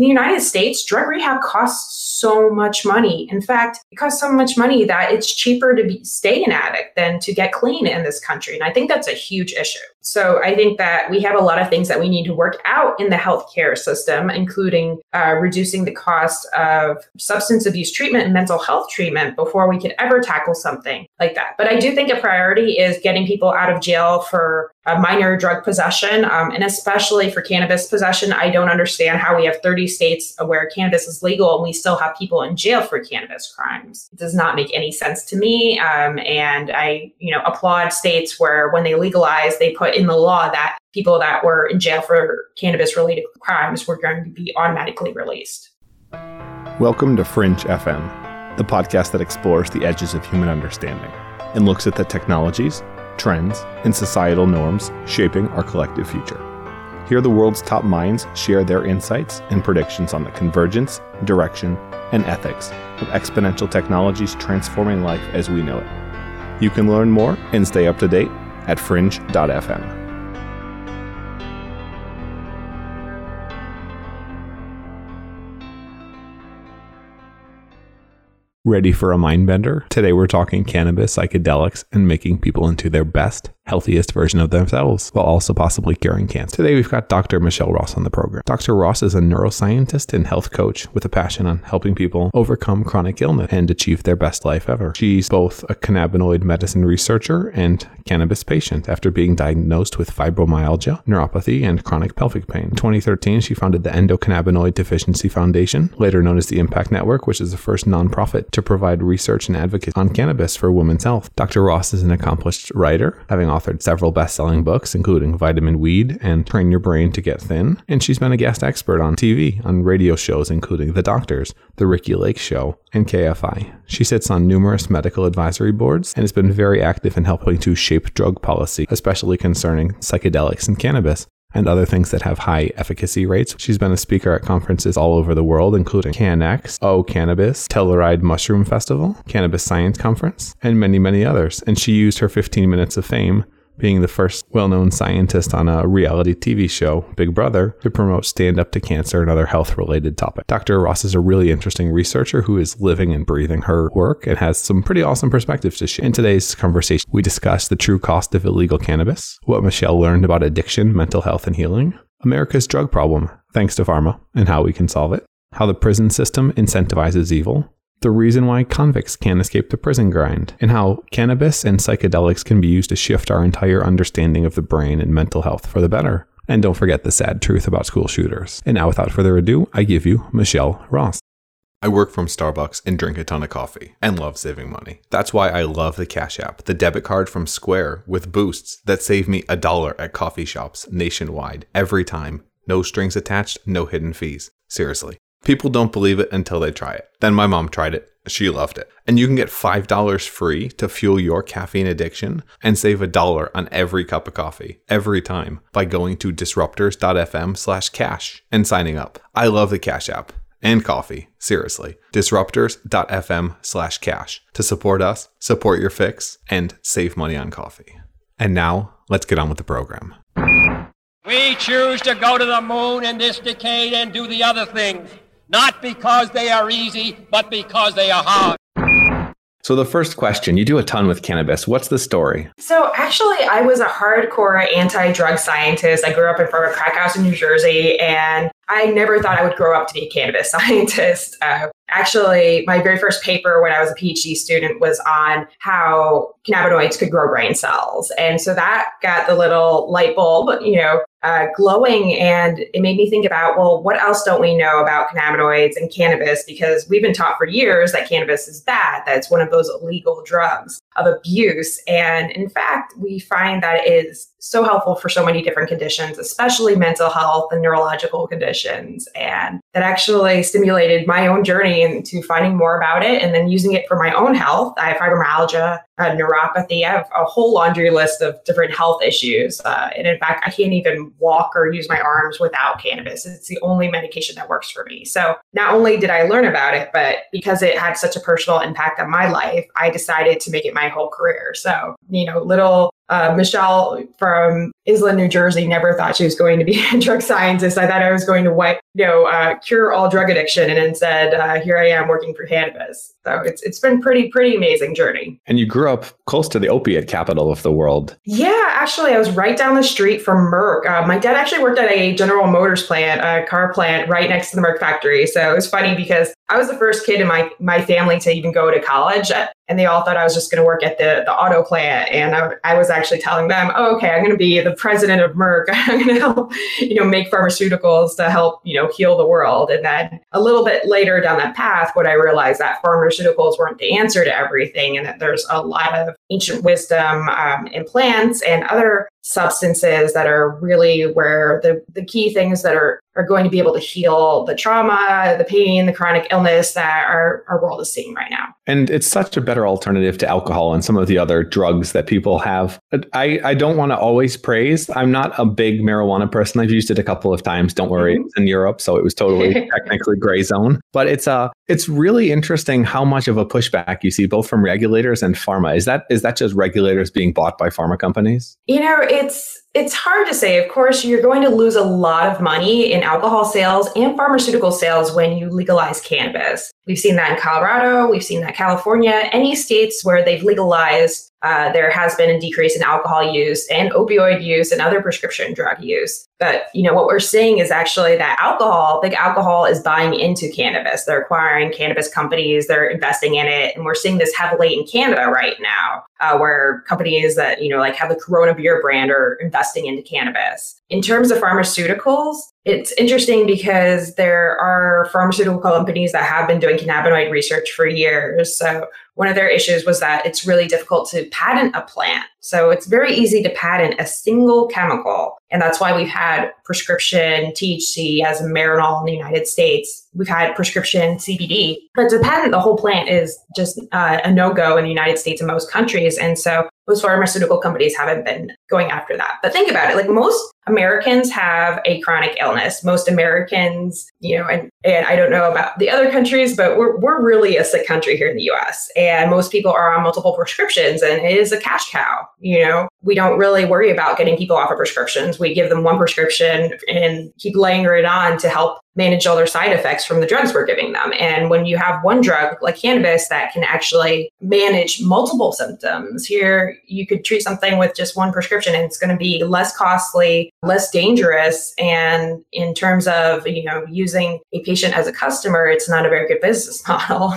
in the United States, drug rehab costs so much money. In fact, it costs so much money that it's cheaper to be, stay an addict than to get clean in this country. And I think that's a huge issue. So I think that we have a lot of things that we need to work out in the healthcare system, including uh, reducing the cost of substance abuse treatment and mental health treatment before we could ever tackle something like that. But I do think a priority is getting people out of jail for a minor drug possession, um, and especially for cannabis possession. I don't understand how we have 30 states where cannabis is legal and we still have people in jail for cannabis crimes. It does not make any sense to me. Um, and I, you know, applaud states where when they legalize, they put in the law that people that were in jail for cannabis related crimes were going to be automatically released. Welcome to Fringe FM, the podcast that explores the edges of human understanding and looks at the technologies, trends, and societal norms shaping our collective future. Here, the world's top minds share their insights and predictions on the convergence, direction, and ethics of exponential technologies transforming life as we know it. You can learn more and stay up to date at fringe.fm. Ready for a mind bender? Today we're talking cannabis, psychedelics, and making people into their best healthiest version of themselves while also possibly curing cancer. Today we've got Dr. Michele Ross on the program. Dr. Ross is a neuroscientist and health coach with a passion on helping people overcome chronic illness and achieve their best life ever. She's both a cannabinoid medicine researcher and cannabis patient after being diagnosed with fibromyalgia, neuropathy, and chronic pelvic pain. In 2013, she founded the Endocannabinoid Deficiency Foundation, later known as the Impact Network, which is the first nonprofit to provide research and advocacy on cannabis for women's health. Dr. Ross is an accomplished writer, having authored several best selling books, including Vitamin Weed and Train Your Brain to Get Thin. And she's been a guest expert on TV, on radio shows, including The Doctors, The Ricki Lake Show, and KFI. She sits on numerous medical advisory boards and has been very active in helping to shape drug policy, especially concerning psychedelics and cannabis and other things that have high efficacy rates. She's been a speaker at conferences all over the world, including CannX, O Cannabis, Telluride Mushroom Festival, Cannabis Science Conference, and many, many others. And she used her 15 minutes of fame being the first well known scientist on a reality TV show, Big Brother, to promote stand up to cancer and other health related topics. Dr. Ross is a really interesting researcher who is living and breathing her work and has some pretty awesome perspectives to share. In today's conversation, we discuss the true cost of illegal cannabis, what Michele learned about addiction, mental health, and healing, America's drug problem, thanks to pharma, and how we can solve it, how the prison system incentivizes evil, the reason why convicts can't escape the prison grind, and how cannabis and psychedelics can be used to shift our entire understanding of the brain and mental health for the better. And don't forget the sad truth about school shooters. And now, without further ado, I give you Michele Ross. I work from Starbucks and drink a ton of coffee and love saving money. That's why I love the Cash App, the debit card from Square with boosts that save me a dollar at coffee shops nationwide every time. No strings attached, no hidden fees. Seriously. People don't believe it until they try it. Then my mom tried it. She loved it. And you can get $5 free to fuel your caffeine addiction and save a dollar on every cup of coffee every time by going to disruptors.fm slash cash and signing up. I love the Cash App and coffee. Seriously. Disruptors.fm slash cash to support us, support your fix, and save money on coffee. And now let's get on with the program. We choose to go to the moon in this decade and do the other things not because they are easy, but because they are hard. So, the first question you do a ton with cannabis. What's the story? So, actually, I was a hardcore anti drug scientist. I grew up in front of a crack house in New Jersey, and I never thought I would grow up to be a cannabis scientist. Uh, actually, my very first paper when I was a PhD student was on how cannabinoids could grow brain cells. And so that got the little light bulb, you know, uh, glowing. And it made me think about, well, what else don't we know about cannabinoids and cannabis? Because we've been taught for years that cannabis is bad, that it's one of those illegal drugs of abuse. And in fact, we find that it is so helpful for so many different conditions, especially mental health and neurological conditions. And that actually stimulated my own journey into finding more about it and then using it for my own health. I have fibromyalgia, uh, neuropathy. I have a whole laundry list of different health issues. Uh, and in fact, I can't even walk or use my arms without cannabis. It's the only medication that works for me. So not only did I learn about it, but because it had such a personal impact on my life, I decided to make it my whole career. So, you know, little uh, Michele from Island, New Jersey, never thought she was going to be a drug scientist. I thought I was going to wipe, you know, uh, cure all drug addiction, and instead, uh, here I am working for cannabis. So it's it's been pretty pretty amazing journey. And you grew up close to the opiate capital of the world. Yeah, actually, I was right down the street from Merck. Uh, my dad actually worked at a General Motors plant, a car plant right next to the Merck factory. So it was funny because I was the first kid in my my family to even go to college, and they all thought I was just going to work at the the auto plant. And I, I was actually telling them, oh, okay, I'm going to be the president of Merck. I'm going to help, you know, make pharmaceuticals to help, you know, heal the world. And then a little bit later down that path, what I realized that pharmaceuticals weren't the answer to everything, and that there's a lot of ancient wisdom um, in plants and other substances that are really where the, the key things that are, are going to be able to heal the trauma, the pain, the chronic illness that our, our world is seeing right now. And it's such a better alternative to alcohol and some of the other drugs that people have. I, I don't want to always praise. I'm not a big marijuana person. I've used it a couple of times. Don't worry, mm-hmm. it's in Europe, so it was totally technically gray zone. But it's a uh, it's really interesting how much of a pushback you see both from regulators and pharma. Is that is that just regulators being bought by pharma companies? You know, it's it's hard to say. Of course, you're going to lose a lot of money in alcohol sales and pharmaceutical sales when you legalize cannabis. We've seen that in Colorado, we've seen that California, any states where they've legalized uh, there has been a decrease in alcohol use and opioid use and other prescription drug use. But you know what we're seeing is actually that alcohol, big alcohol, is buying into cannabis. They're acquiring cannabis companies, they're investing in it, and we're seeing this heavily in Canada right now, uh, where companies that you know like have the Corona beer brand are investing into cannabis. In terms of pharmaceuticals, it's interesting because there are pharmaceutical companies that have been doing cannabinoid research for years. So one of their issues was that it's really difficult to patent a plant. So it's very easy to patent a single chemical. And that's why we've had prescription THC as a Marinol in the United States. We've had prescription CBD. But to patent the whole plant is just uh, a no go in the United States and most countries. And so most pharmaceutical companies haven't been going after that. But think about it like most Americans have a chronic illness. Most Americans, you know, and, and I don't know about the other countries, but we're, we're really a sick country here in the US. And most people are on multiple prescriptions and it is a cash cow. You know, we don't really worry about getting people off of prescriptions. We give them one prescription and keep laying it on to help manage all their side effects from the drugs we're giving them. And when you have one drug like cannabis that can actually manage multiple symptoms, here you could treat something with just one prescription and it's going to be less costly, less dangerous. And in terms of, you know, using a patient as a customer, it's not a very good business model.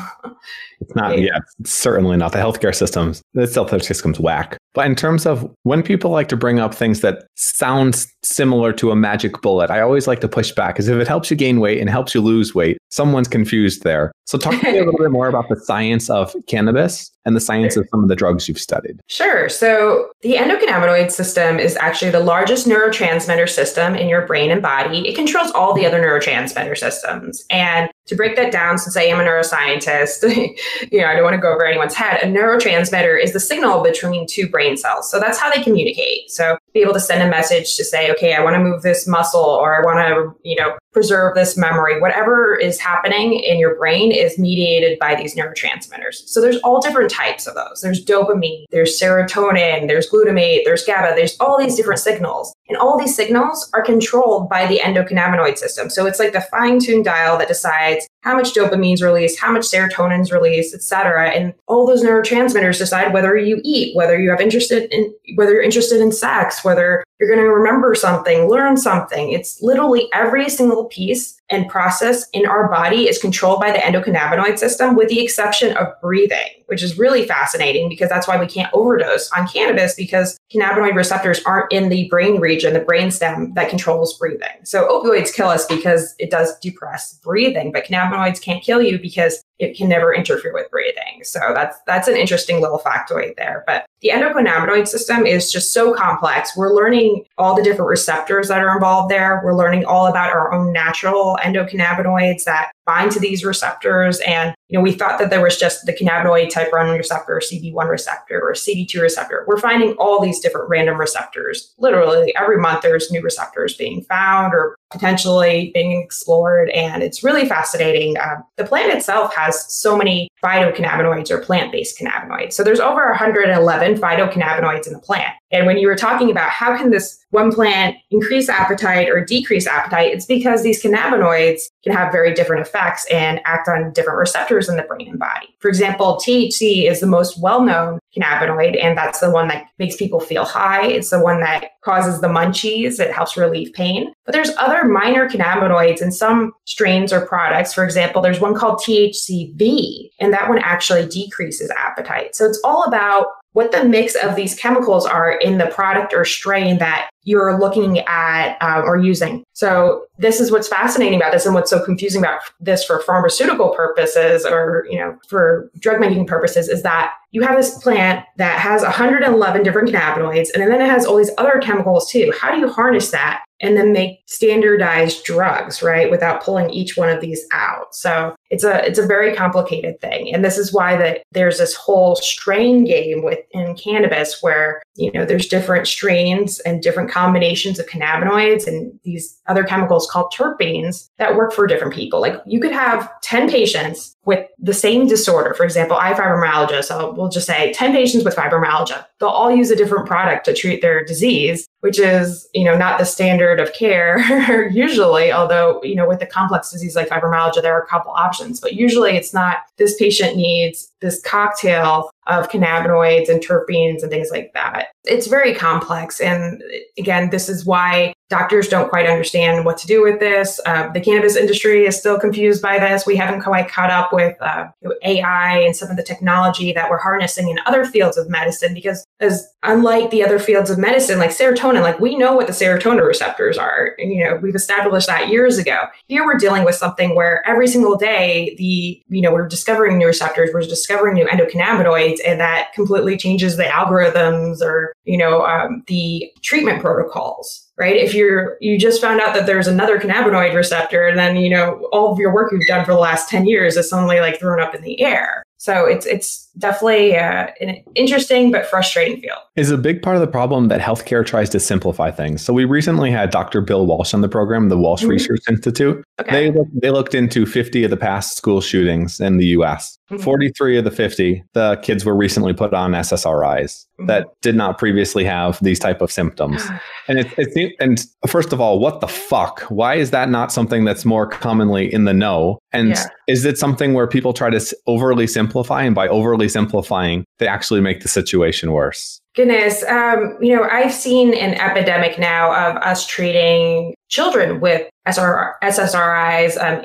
It's not, yeah, certainly not. The healthcare systems, the healthcare system's whack. But in terms of when people like to bring up things that sound similar to a magic bullet, I always like to push back because if it helps you gain weight and helps you lose weight, someone's confused there. So talk to me a little bit more about the science of cannabis and the science of some of the drugs you've studied. Sure. So the endocannabinoid system is actually the largest neurotransmitter system in your brain and body. It controls all the other neurotransmitter systems. And to break that down, since I am a neuroscientist, you know, I don't want to go over anyone's head. A neurotransmitter is the signal between two brain cells. So that's how they communicate. So be able to send a message to say, okay, I want to move this muscle or I want to, you know, preserve this memory. Whatever is happening in your brain is mediated by these neurotransmitters. So there's all different types of those. There's dopamine, there's serotonin, there's glutamate, there's GABA, there's all these different signals. And all these signals are controlled by the endocannabinoid system. So it's like the fine-tuned dial that decides how much dopamine is released, how much serotonin is released, etc. And all those neurotransmitters decide whether you eat, whether you have interested in whether you're interested in sex, whether you're going to remember something, learn something. It's literally every single piece and process in our body is controlled by the endocannabinoid system, with the exception of breathing, which is really fascinating because that's why we can't overdose on cannabis because cannabinoid receptors aren't in the brain region, the brainstem that controls breathing. So opioids kill us because it does depress breathing, but cannabinoids can't kill you because it can never interfere with breathing. So that's that's an interesting little factoid there. But the endocannabinoid system is just so complex. We're learning all the different receptors that are involved there. We're learning all about our own natural endocannabinoids that bind to these receptors. And, you know, we thought that there was just the cannabinoid type 1 receptor, CB1 receptor, or CB2 receptor. We're finding all these different random receptors. Literally every month there's new receptors being found or potentially being explored. And it's really fascinating. Uh, the plant itself has so many phytocannabinoids or plant-based cannabinoids. So there's over 111 certain phytocannabinoids in the plant. And when you were talking about how can this one plant increase appetite or decrease appetite, it's because these cannabinoids can have very different effects and act on different receptors in the brain and body. For example, THC is the most well-known cannabinoid, and that's the one that makes people feel high. It's the one that causes the munchies. It helps relieve pain. But there's other minor cannabinoids in some strains or products. For example, there's one called THCV, and that one actually decreases appetite. So it's all about what the mix of these chemicals are in the product or strain that you're looking at uh, or using. So this is what's fascinating about this and what's so confusing about this for pharmaceutical purposes or, you know, for drug making purposes is that you have this plant that has 111 different cannabinoids and then it has all these other chemicals too. How do you harness that and then make standardized drugs, right, without pulling each one of these out? So it's a it's a very complicated thing. And this is why that there's this whole strain game within cannabis where, you know, there's different strains and different combinations of cannabinoids and these other chemicals called terpenes that work for different people. Like you could have 10 patients with the same disorder. For example, I have fibromyalgia. So we'll just say 10 patients with fibromyalgia. They'll all use a different product to treat their disease, which is, you know, not the standard of care usually, although, you know, with a complex disease like fibromyalgia, there are a couple options, but usually it's not this patient needs this cocktail of cannabinoids and terpenes and things like that. It's very complex. And again, this is why doctors don't quite understand what to do with this. Uh, the cannabis industry is still confused by this. We haven't quite caught up with uh, AI and some of the technology that we're harnessing in other fields of medicine because as unlike the other fields of medicine like serotonin like we know what the serotonin receptors are you know we've established that years ago here we're dealing with something where every single day the you know we're discovering new receptors we're discovering new endocannabinoids and that completely changes the algorithms or you know um, the treatment protocols right if you're you just found out that there's another cannabinoid receptor and then you know all of your work you've done for the last 10 years is suddenly like thrown up in the air so it's it's definitely uh, an interesting but frustrating field. Is a big part of the problem that healthcare tries to simplify things. So we recently had Dr. Bill Walsh on the program, the Walsh mm-hmm. Research Institute. Okay. They looked, they looked into 50 of the past school shootings in the U.S. Mm-hmm. 43 of the 50, the kids were recently put on SSRIs mm-hmm. that did not previously have these type of symptoms. and it, it and first of all, what the fuck? Why is that not something that's more commonly in the know? And yeah. is it something where people try to overly simplify, and by overly simplifying, they actually make the situation worse? Goodness, um, you know, I've seen an epidemic now of us treating children with SR, SSRIs, um,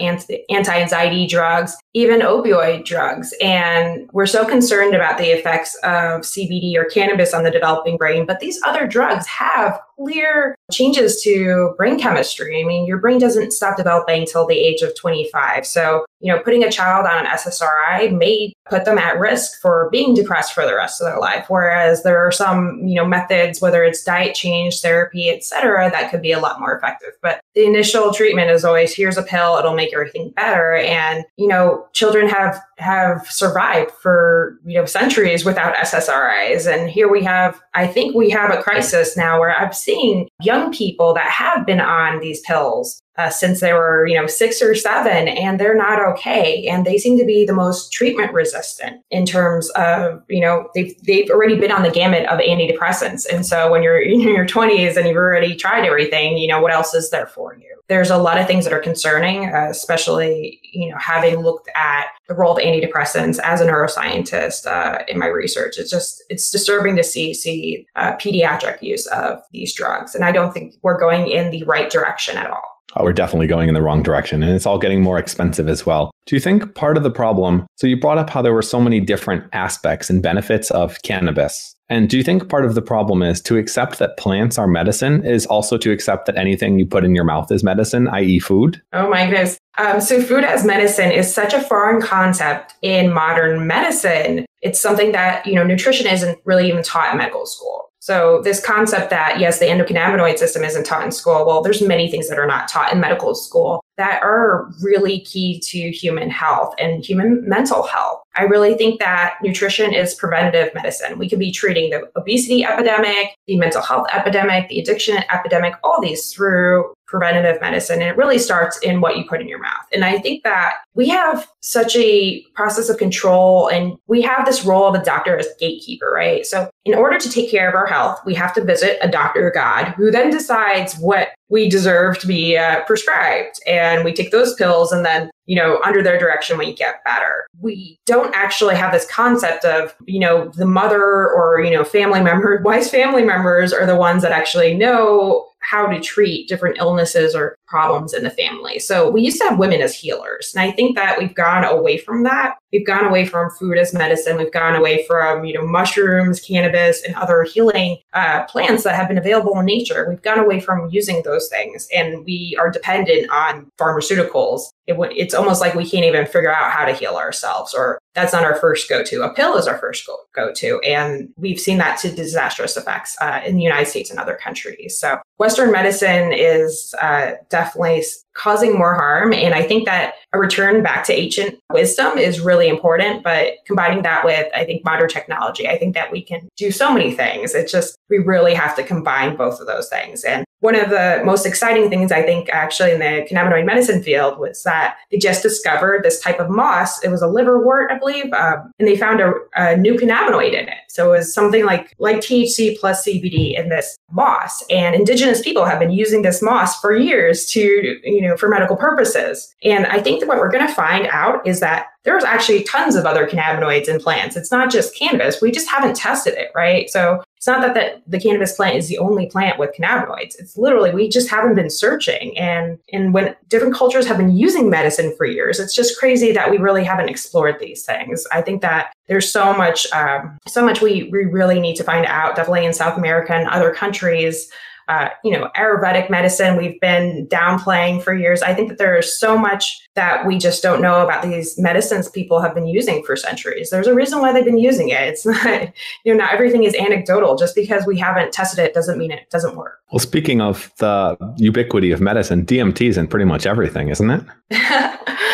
anti anxiety drugs, even opioid drugs. And we're so concerned about the effects of CBD or cannabis on the developing brain. But these other drugs have clear changes to brain chemistry. I mean, your brain doesn't stop developing until the age of 25. So, you know, putting a child on an SSRI may put them at risk for being depressed for the rest of their life. Whereas there are some, you know, methods, whether it's diet change, therapy, et cetera, that could be a lot more effective. But the initial treatment is always here's a pill, it'll make everything better. And, you know, children have have survived for, you know, centuries without SSRIs. And here we have, I think we have a crisis now where I'm seeing young people that have been on these pills uh, since they were, you know, six or seven, and they're not okay. And they seem to be the most treatment resistant in terms of, you know, they've they've already been on the gamut of antidepressants. And so when you're in your 20s and you've already tried everything, you know, what else is there for you? There's a lot of things that are concerning, uh, especially, you know, having looked at the role of antidepressants as a neuroscientist uh, in my research. It's just it's disturbing to see see uh, pediatric use of these drugs, and I don't think we're going in the right direction at all oh, we're definitely going in the wrong direction. And it's all getting more expensive as well. Do you think part of the problem? So you brought up how there were so many different aspects and benefits of cannabis. And do you think part of the problem is to accept that plants are medicine is also to accept that anything you put in your mouth is medicine, i.e., food? Oh my goodness. Um, so, food as medicine is such a foreign concept in modern medicine. It's something that, you know, nutrition isn't really even taught in medical school. So this concept that yes, the endocannabinoid system isn't taught in school. Well, there's many things that are not taught in medical school that are really key to human health and human mental health. I really think that nutrition is preventative medicine. We could be treating the obesity epidemic, the mental health epidemic, the addiction epidemic, all these through preventative medicine. And it really starts in what you put in your mouth. And I think that we have such a process of control and we have this role of a doctor as gatekeeper, right? So in order to take care of our health, we have to visit a doctor God who then decides what we deserve to be uh, prescribed. And we take those pills and then, you know, under their direction, we get better. We don't actually have this concept of, you know, the mother or, you know, family member, wise family members are the ones that actually know how to treat different illnesses or problems in the family. So we used to have women as healers. And I think that we've gone away from that. We've gone away from food as medicine. We've gone away from, you know, mushrooms, cannabis, and other healing uh, plants that have been available in nature. We've gone away from using those things and we are dependent on pharmaceuticals. It it's almost like we can't even figure out how to heal ourselves or that's not our first go-to. A pill is our first go- go-to. And we've seen that to disastrous effects uh, in the United States and other countries. So Western medicine is uh, definitely causing more harm. And I think that a return back to ancient wisdom is really important. But combining that with, I think, modern technology, I think that we can do so many things. It's just, we really have to combine both of those things. And one of the most exciting things I think actually in the cannabinoid medicine field was that they just discovered this type of moss. It was a liverwort, I believe, um, and they found a, a, new cannabinoid in it. So it was something like like THC plus CBD in this moss. And indigenous people have been using this moss for years to, you know, for medical purposes. And I think that what we're going to find out is that there's actually tons of other cannabinoids in plants. It's not just cannabis. We just haven't tested it, right? So it's not that the, the cannabis plant is the only plant with cannabinoids. It's literally we just haven't been searching. And and when different cultures have been using medicine for years, it's just crazy that we really haven't explored these things. I think that there's so much um, so much we we really need to find out. Definitely in South America and other countries uh, you know, Ayurvedic medicine we've been downplaying for years. I think that there is so much that we just don't know about these medicines people have been using for centuries. There's a reason why they've been using it. It's not, you know, not everything is anecdotal. Just because we haven't tested it doesn't mean it doesn't work. Well, speaking of the ubiquity of medicine, DMT is in pretty much everything, isn't it?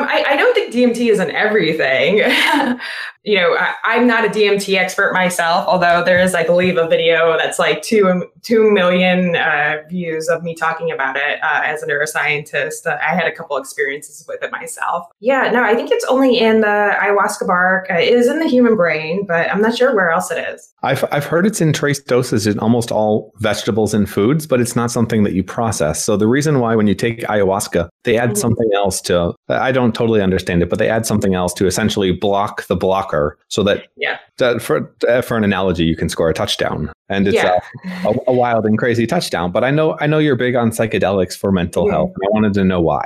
Um, I, I, don't think DMT is in everything. you know, I, am not a DMT expert myself, although there is, I believe, a video that's like two two million uh, views of me talking about it uh, as a neuroscientist. Uh, I had a couple experiences with it myself. Yeah, no, I think it's only in the ayahuasca bark. Uh, it is in the human brain, but I'm not sure where else it is. I've I've heard it's in trace doses in almost all vegetables and foods, but it's not something that you process. So the reason why when you take ayahuasca, they add mm-hmm. something else to. I don't totally understand it, but they add something else to essentially block the blocker, so that yeah. That for uh, for an analogy, you can score a touchdown, and it's yeah. a, a, wild and crazy touchdown. But I know I know you're big on psychedelics for mental mm-hmm. health. I wanted to know why.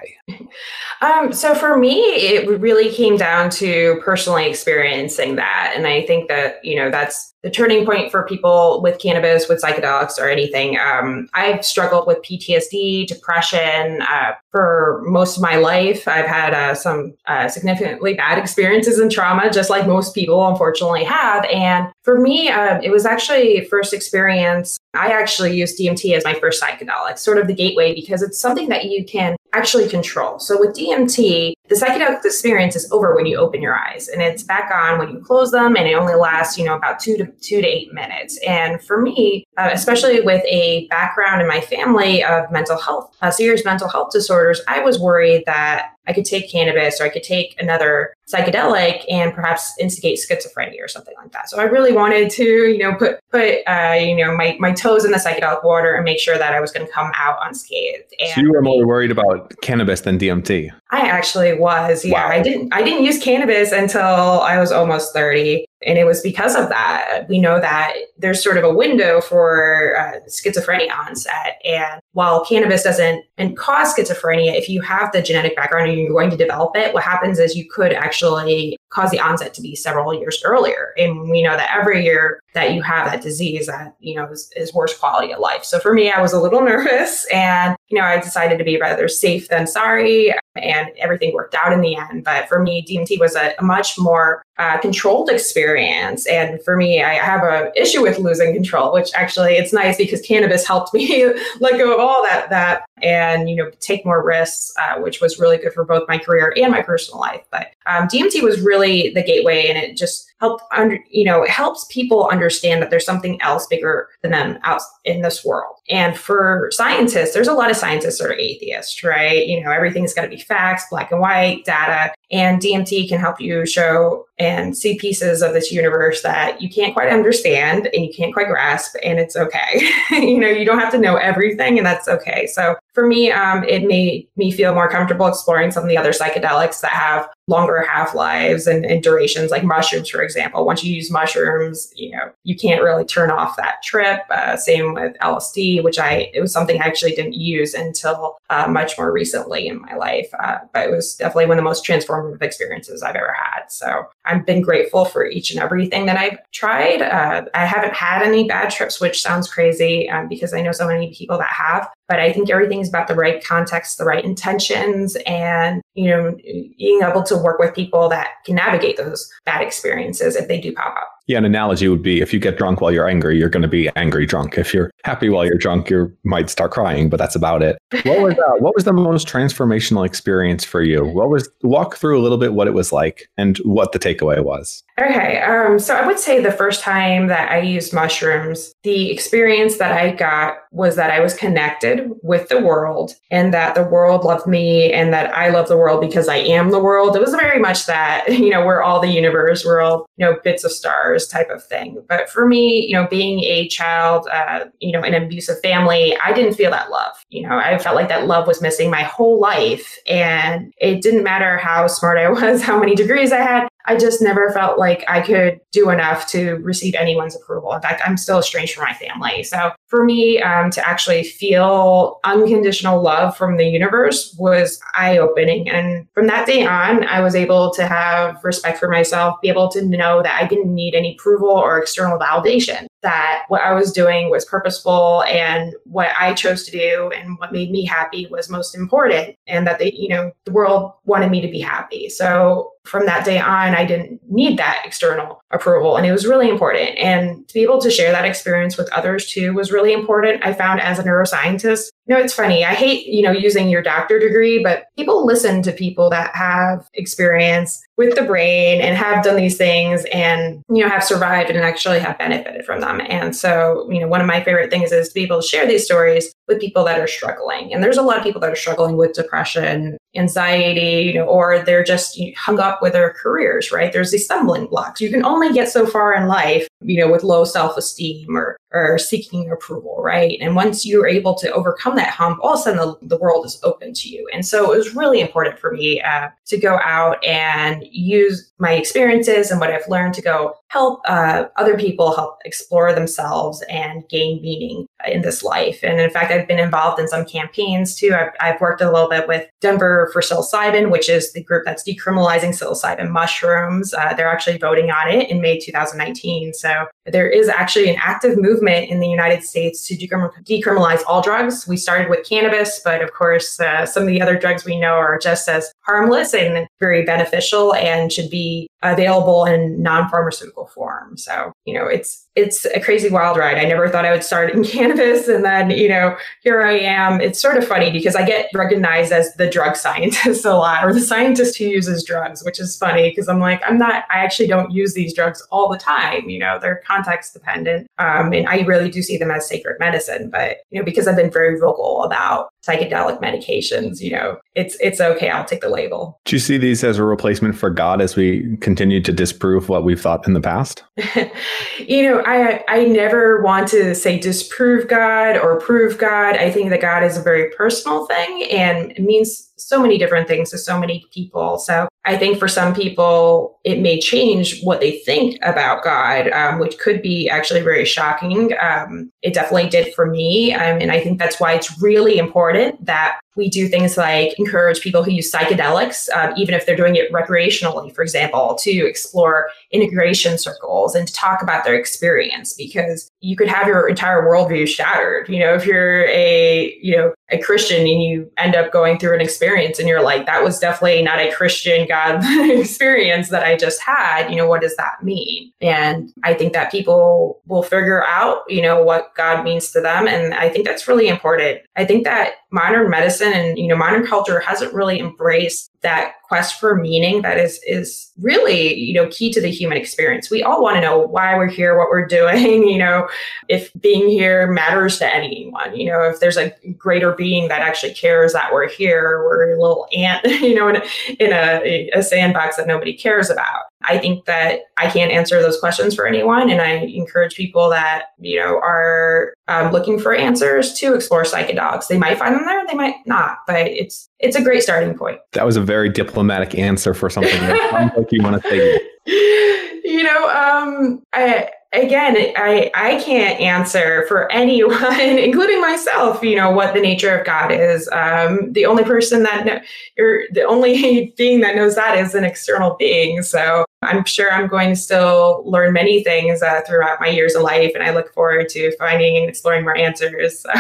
Um, so for me, it really came down to personally experiencing that, and I think that you know that's the turning point for people with cannabis, with psychedelics, or anything. Um, I've struggled with PTSD, depression uh, for most of my life. I've had uh, some uh, significantly bad experiences and trauma, just like most people unfortunately have. And for me, uh, it was actually first experience. I actually used DMT as my first psychedelic, sort of the gateway, because it's something that you can actually control. So with DMT, the psychedelic experience is over when you open your eyes and it's back on when you close them and it only lasts, you know, about two to two to eight minutes. And for me, uh, especially with a background in my family of mental health, uh, serious mental health disorders, I was worried that I could take cannabis or I could take another psychedelic and perhaps instigate schizophrenia or something like that. So I really wanted to, you know, put put uh, you know my my toes in the psychedelic water and make sure that I was going to come out unscathed. And so you were more worried about cannabis than DMT. I actually was. Yeah, wow. I didn't I didn't use cannabis until I was almost 30 and it was because of that. We know that there's sort of a window for uh, schizophrenia onset and while cannabis doesn't and cause schizophrenia if you have the genetic background and you're going to develop it, what happens is you could actually cause the onset to be several years earlier. And we know that every year that you have that disease, that you know is, is worse quality of life. So for me, I was a little nervous, and you know I decided to be rather safe than sorry, and everything worked out in the end. But for me, DMT was a, a much more uh, controlled experience, and for me, I have a issue with losing control. Which actually, it's nice because cannabis helped me let go of all that that and you know take more risks, uh, which was really good for both my career and my personal life. But um, DMT was really the gateway and it just helped under, you know, it helps people understand that there's something else bigger than them out in this world. And for scientists, there's a lot of scientists that are atheists, right? You know, everything's got to be facts, black and white, data. And DMT can help you show and see pieces of this universe that you can't quite understand and you can't quite grasp, and it's okay. you know, you don't have to know everything, and that's okay. So for me, um, it made me feel more comfortable exploring some of the other psychedelics that have longer half lives and, and, durations, like mushrooms, for example. Once you use mushrooms, you know, you can't really turn off that trip. Uh, same with LSD, which I, it was something I actually didn't use until uh, much more recently in my life. Uh, but it was definitely one of the most transformative experiences I've ever had. So I've been grateful for each and everything that I've tried. Uh, I haven't had any bad trips, which sounds crazy um, because I know so many people that have. But I think everything is about the right context, the right intentions, and you know, being able to work with people that can navigate those bad experiences if they do pop up. Yeah, an analogy would be if you get drunk while you're angry, you're going to be angry drunk. If you're happy while you're drunk, you might start crying, but that's about it. What was uh, what was the most transformational experience for you? What was walk through a little bit what it was like and what the takeaway was. Okay, um, so I would say the first time that I used mushrooms, the experience that I got was that I was connected with the world and that the world loved me and that I love the world because I am the world. It was very much that, you know, we're all the universe, we're all, you know, bits of stars type of thing. But for me, you know, being a child, uh, you know, in an abusive family, I didn't feel that love. You know, I felt like that love was missing my whole life. And it didn't matter how smart I was, how many degrees I had. I just never felt like I could do enough to receive anyone's approval. In fact, I'm still estranged from my family. So for me um, to actually feel unconditional love from the universe was eye opening. And from that day on, I was able to have respect for myself, be able to know that I didn't need any approval or external validation, that what I was doing was purposeful and what I chose to do and what made me happy was most important. And that they, you know, the world wanted me to be happy. So from that day on, I didn't need that external approval. And it was really important. And to be able to share that experience with others too was really important. I found as a neuroscientist, you know, it's funny. I hate, you know, using your doctor degree, but people listen to people that have experience with the brain and have done these things and, you know, have survived and actually have benefited from them. And so, you know, one of my favorite things is to be able to share these stories with people that are struggling. And there's a lot of people that are struggling with depression, anxiety, you know, or they're just hung up with their careers, right? There's these stumbling blocks. You can only get so far in life, you know, with low self-esteem or or seeking approval, right? And once you're able to overcome that hump, all of a sudden the, the world is open to you. And so it was really important for me uh, to go out and use my experiences and what I've learned to go help uh, other people help explore themselves and gain meaning in this life. And in fact, I've been involved in some campaigns too. I've, I've worked a little bit with Denver for psilocybin, which is the group that's decriminalizing psilocybin mushrooms. Uh, they're actually voting on it in May 2019. So there is actually an active movement in the United States to decriminalize all drugs. We started with cannabis, but of course, uh, some of the other drugs we know are just as harmless and very beneficial and should be available in non-pharmaceutical form. So, you know, it's it's a crazy wild ride. I never thought I would start in cannabis and then, you know, here I am. It's sort of funny because I get recognized as the drug scientist a lot or the scientist who uses drugs, which is funny because I'm like, I'm not I actually don't use these drugs all the time, you know, they're context dependent. Um, and I really do see them as sacred medicine, but you know, because I've been very vocal about psychedelic medications, you know, it's it's okay. I'll take the label. Do you see these as a replacement for God as we continue to disprove what we've thought in the past? you know, I I never want to say disprove God or prove God. I think that God is a very personal thing and it means so many different things to so many people. So I think for some people, it may change what they think about God, um, which could be actually very shocking. Um, it definitely did for me. Um, and I think that's why it's really important that we do things like encourage people who use psychedelics, um, even if they're doing it recreationally, for example, to explore integration circles and to talk about their experience because you could have your entire worldview shattered. You know, if you're a, you know, a Christian and you end up going through an experience and you're like, that was definitely not a Christian God experience that I just had, you know, what does that mean? And I think that people will figure out, you know, what God means to them. And I think that's really important. I think that modern medicine and, you know, modern culture hasn't really embraced that quest for meaning that is is really you know key to the human experience. We all want to know why we're here what we're doing you know if being here matters to anyone you know if there's a greater being that actually cares that we're here we're a little ant you know in a, in a, a sandbox that nobody cares about i think that i can't answer those questions for anyone and i encourage people that you know are um, looking for answers to explore psychedelics they might find them there they might not but it's it's a great starting point that was a very diplomatic answer for something like you want to say. You know, um, I again, I I can't answer for anyone, including myself. You know what the nature of God is. Um, the only person that know, or the only being that knows that is an external being. So I'm sure I'm going to still learn many things uh, throughout my years of life, and I look forward to finding and exploring more answers.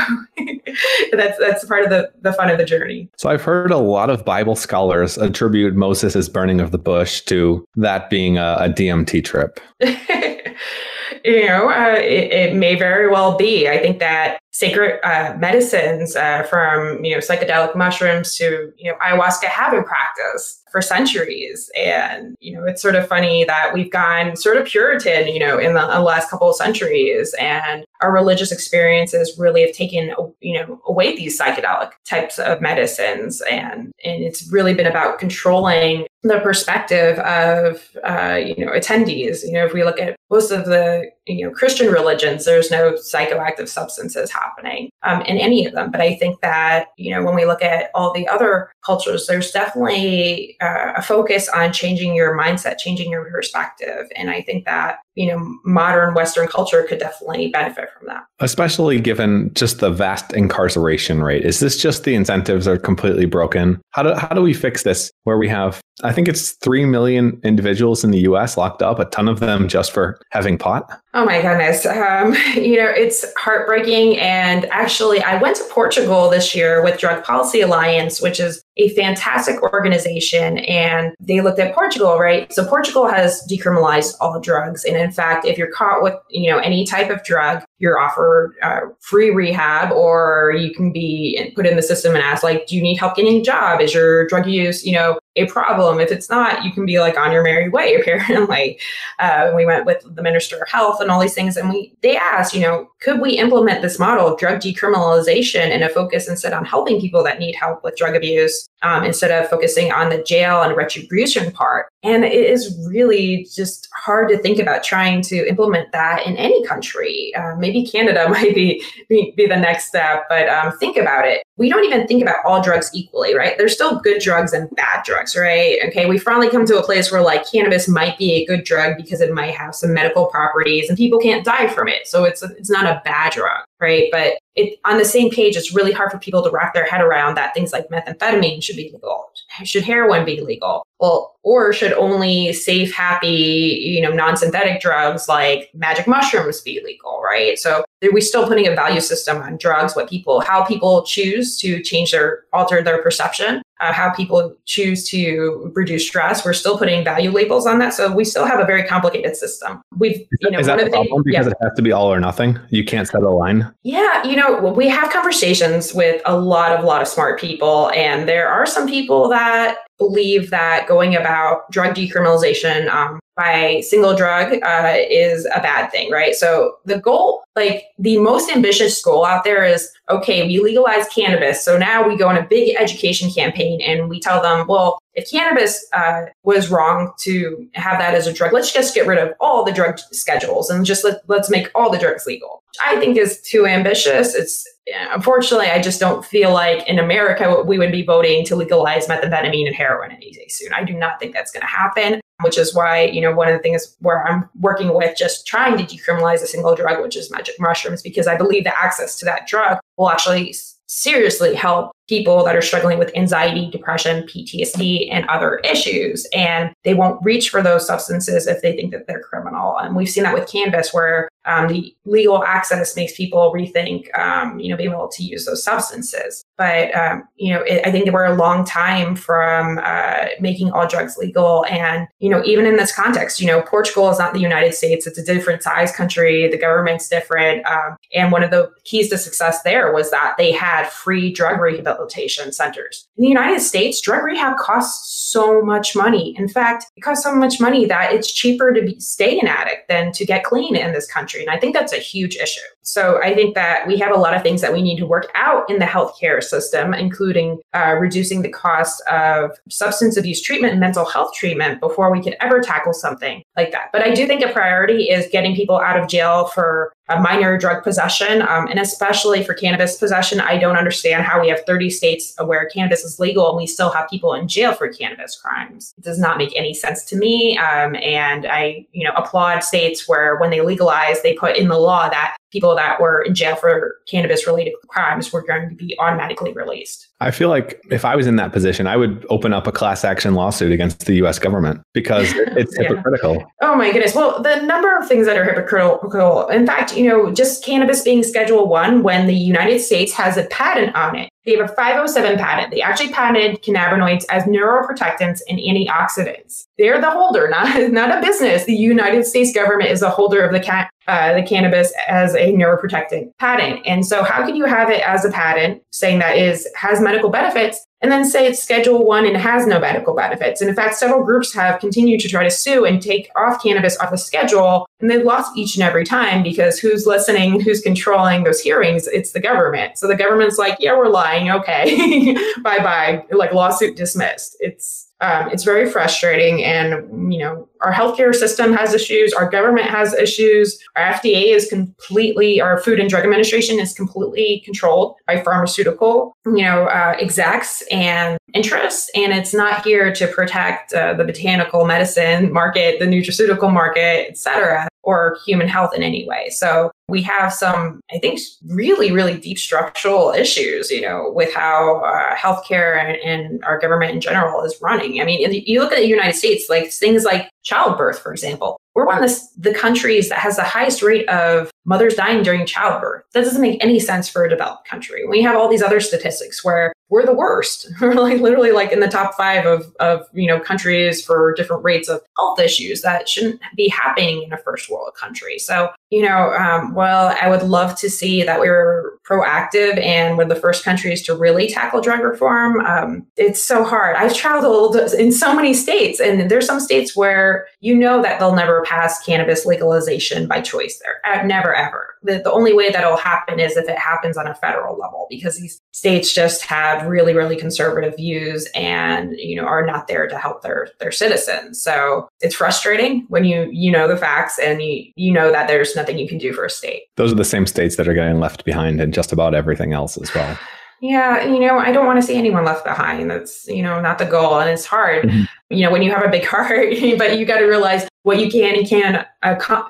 So that's that's part of the the fun of the journey. So I've heard a lot of Bible scholars attribute Moses' burning of the bush to that being a, a DMT trip. you know, uh, it, it, may very well be. I think that sacred uh, medicines, uh, from you know psychedelic mushrooms to you know ayahuasca, have been practiced for centuries. And, you know, it's sort of funny that we've gone sort of Puritan, you know, in the, the last couple of centuries. And our religious experiences really have taken, you know, away these psychedelic types of medicines. And, and it's really been about controlling the perspective of, uh, you know, attendees. You know, if we look at most of the, you know, Christian religions, there's no psychoactive substances happening um, in any of them. But I think that, you know, when we look at all the other cultures, there's definitely uh, a focus on changing your mindset, changing your perspective. And I think that, you know, modern Western culture could definitely benefit from that. Especially given just the vast incarceration rate. Is this just the incentives are completely broken? How do, how do we fix this where we have, I think it's 3 million individuals in the US locked up, a ton of them just for having pot? Oh my goodness. Um, you know, it's heartbreaking. And actually, I went to Portugal this year with Drug Policy Alliance, which is a fantastic organization and they looked at Portugal, right? So Portugal has decriminalized all drugs. And in fact, if you're caught with, you know, any type of drug, you're offered uh, free rehab or you can be put in the system and ask like, do you need help getting a job? Is your drug use, you know, a problem. If it's not, you can be like on your merry way. Apparently, uh, we went with the Minister of Health and all these things, and we they asked, you know, could we implement this model of drug decriminalization and a focus instead on helping people that need help with drug abuse um, instead of focusing on the jail and retribution part? And it is really just hard to think about trying to implement that in any country. Uh, maybe Canada might be, be, be the next step, but um, think about it. We don't even think about all drugs equally, right? There's still good drugs and bad drugs, right? Okay, we finally come to a place where like cannabis might be a good drug because it might have some medical properties and people can't die from it. So it's it's not a bad drug, right? But it, on the same page, it's really hard for people to wrap their head around that things like methamphetamine should be legal. Should heroin be legal? Well, or should only safe, happy, you know, non-synthetic drugs like magic mushrooms be legal, right? So are we still putting a value system on drugs, what people, how people choose to change their, alter their perception uh, how people choose to reduce stress. We're still putting value labels on that, so we still have a very complicated system. We've, you know, is that the problem things, because yeah. it has to be all or nothing? You can't set a line. Yeah, you know, we have conversations with a lot of lot of smart people, and there are some people that believe that going about drug decriminalization um, by single drug uh, is a bad thing, right? So the goal, like the most ambitious goal out there is okay, we legalize cannabis. So now we go on a big education campaign and we tell them, well, if cannabis uh, was wrong to have that as a drug, let's just get rid of all the drug schedules and just let, let's make all the drugs legal. I think is too ambitious. It's unfortunately, I just don't feel like in America we would be voting to legalize methamphetamine and heroin any day soon. I do not think that's going to happen, which is why, you know, one of the things where I'm working with just trying to decriminalize a single drug, which is magic mushrooms, because I believe that access to that drug will actually seriously help people that are struggling with anxiety, depression, PTSD, and other issues. And they won't reach for those substances if they think that they're criminal. And we've seen that with cannabis, where um, the legal access makes people rethink, um, you know, being able to use those substances. But um, you know, it, I think we're a long time from uh, making all drugs legal. And you know, even in this context, you know, Portugal is not the United States; it's a different size country. The government's different. Um, and one of the keys to success there was that they had free drug rehabilitation rehabilitation centers. In the United States, drug rehab costs so much money. In fact, it costs so much money that it's cheaper to be, stay an addict than to get clean in this country. And I think that's a huge issue. So I think that we have a lot of things that we need to work out in the healthcare system, including uh, reducing the cost of substance abuse treatment and mental health treatment before we could ever tackle something like that. But I do think a priority is getting people out of jail for a minor drug possession, um, and especially for cannabis possession. I don't understand how we have 30 states where cannabis is legal and we still have people in jail for cannabis crimes. It does not make any sense to me. Um, and I, you know, applaud states where when they legalize, they put in the law that people that were in jail for cannabis related crimes were going to be automatically released. I feel like if I was in that position, I would open up a class action lawsuit against the US government because it's yeah. hypocritical. Oh my goodness. Well, the number of things that are hypocritical, in fact, you know, just cannabis being Schedule 1 when the United States has a patent on it. They have a 507 patent. They actually patented cannabinoids as neuroprotectants and antioxidants. They're the holder, not, not a business. The United States government is the holder of the ca- uh, the cannabis as a neuroprotectant patent. And so how can you have it as a patent saying that is has medical benefits and then say it's schedule one and has no medical benefits? And in fact, several groups have continued to try to sue and take off cannabis off the schedule. And they've lost each and every time because who's listening, who's controlling those hearings? It's the government. So the government's like, yeah, we're lying. Okay. bye bye. Like lawsuit dismissed. It's um, it's very frustrating. And, you know, our healthcare system has issues, our government has issues, our FDA is completely, our Food and Drug Administration is completely controlled by pharmaceutical, you know, uh, execs and interests. And it's not here to protect uh, the botanical medicine market, the nutraceutical market, et cetera or human health in any way. So we have some, I think, really, really deep structural issues, you know, with how uh, healthcare and, and, our government in general is running. I mean, you look at the United States, like things like childbirth, for example. We're one of the, the countries that has the highest rate of mothers dying during childbirth. That doesn't make any sense for a developed country. We have all these other statistics where we're the worst. we're like literally like in the top five of, of you know countries for different rates of health issues that shouldn't be happening in a first world country. So you know, um, well, I would love to see that we were proactive and of the first countries to really tackle drug reform. Um, it's so hard. I've traveled in so many states, and there's some states where you know that they'll never pass cannabis legalization by choice there. Uh, never, ever. The, the only way that'll happen is if it happens on a federal level because these states just have really, really conservative views and, you know, are not there to help their, their citizens. So it's frustrating when you, you know, the facts and you, you know that there's nothing you can do for a state. Those are the same states that are getting left behind in just about everything else as well. Yeah, you know, I don't want to see anyone left behind. That's, you know, not the goal. And it's hard, mm-hmm. You know, when you have a big heart, but you got to realize what you can and can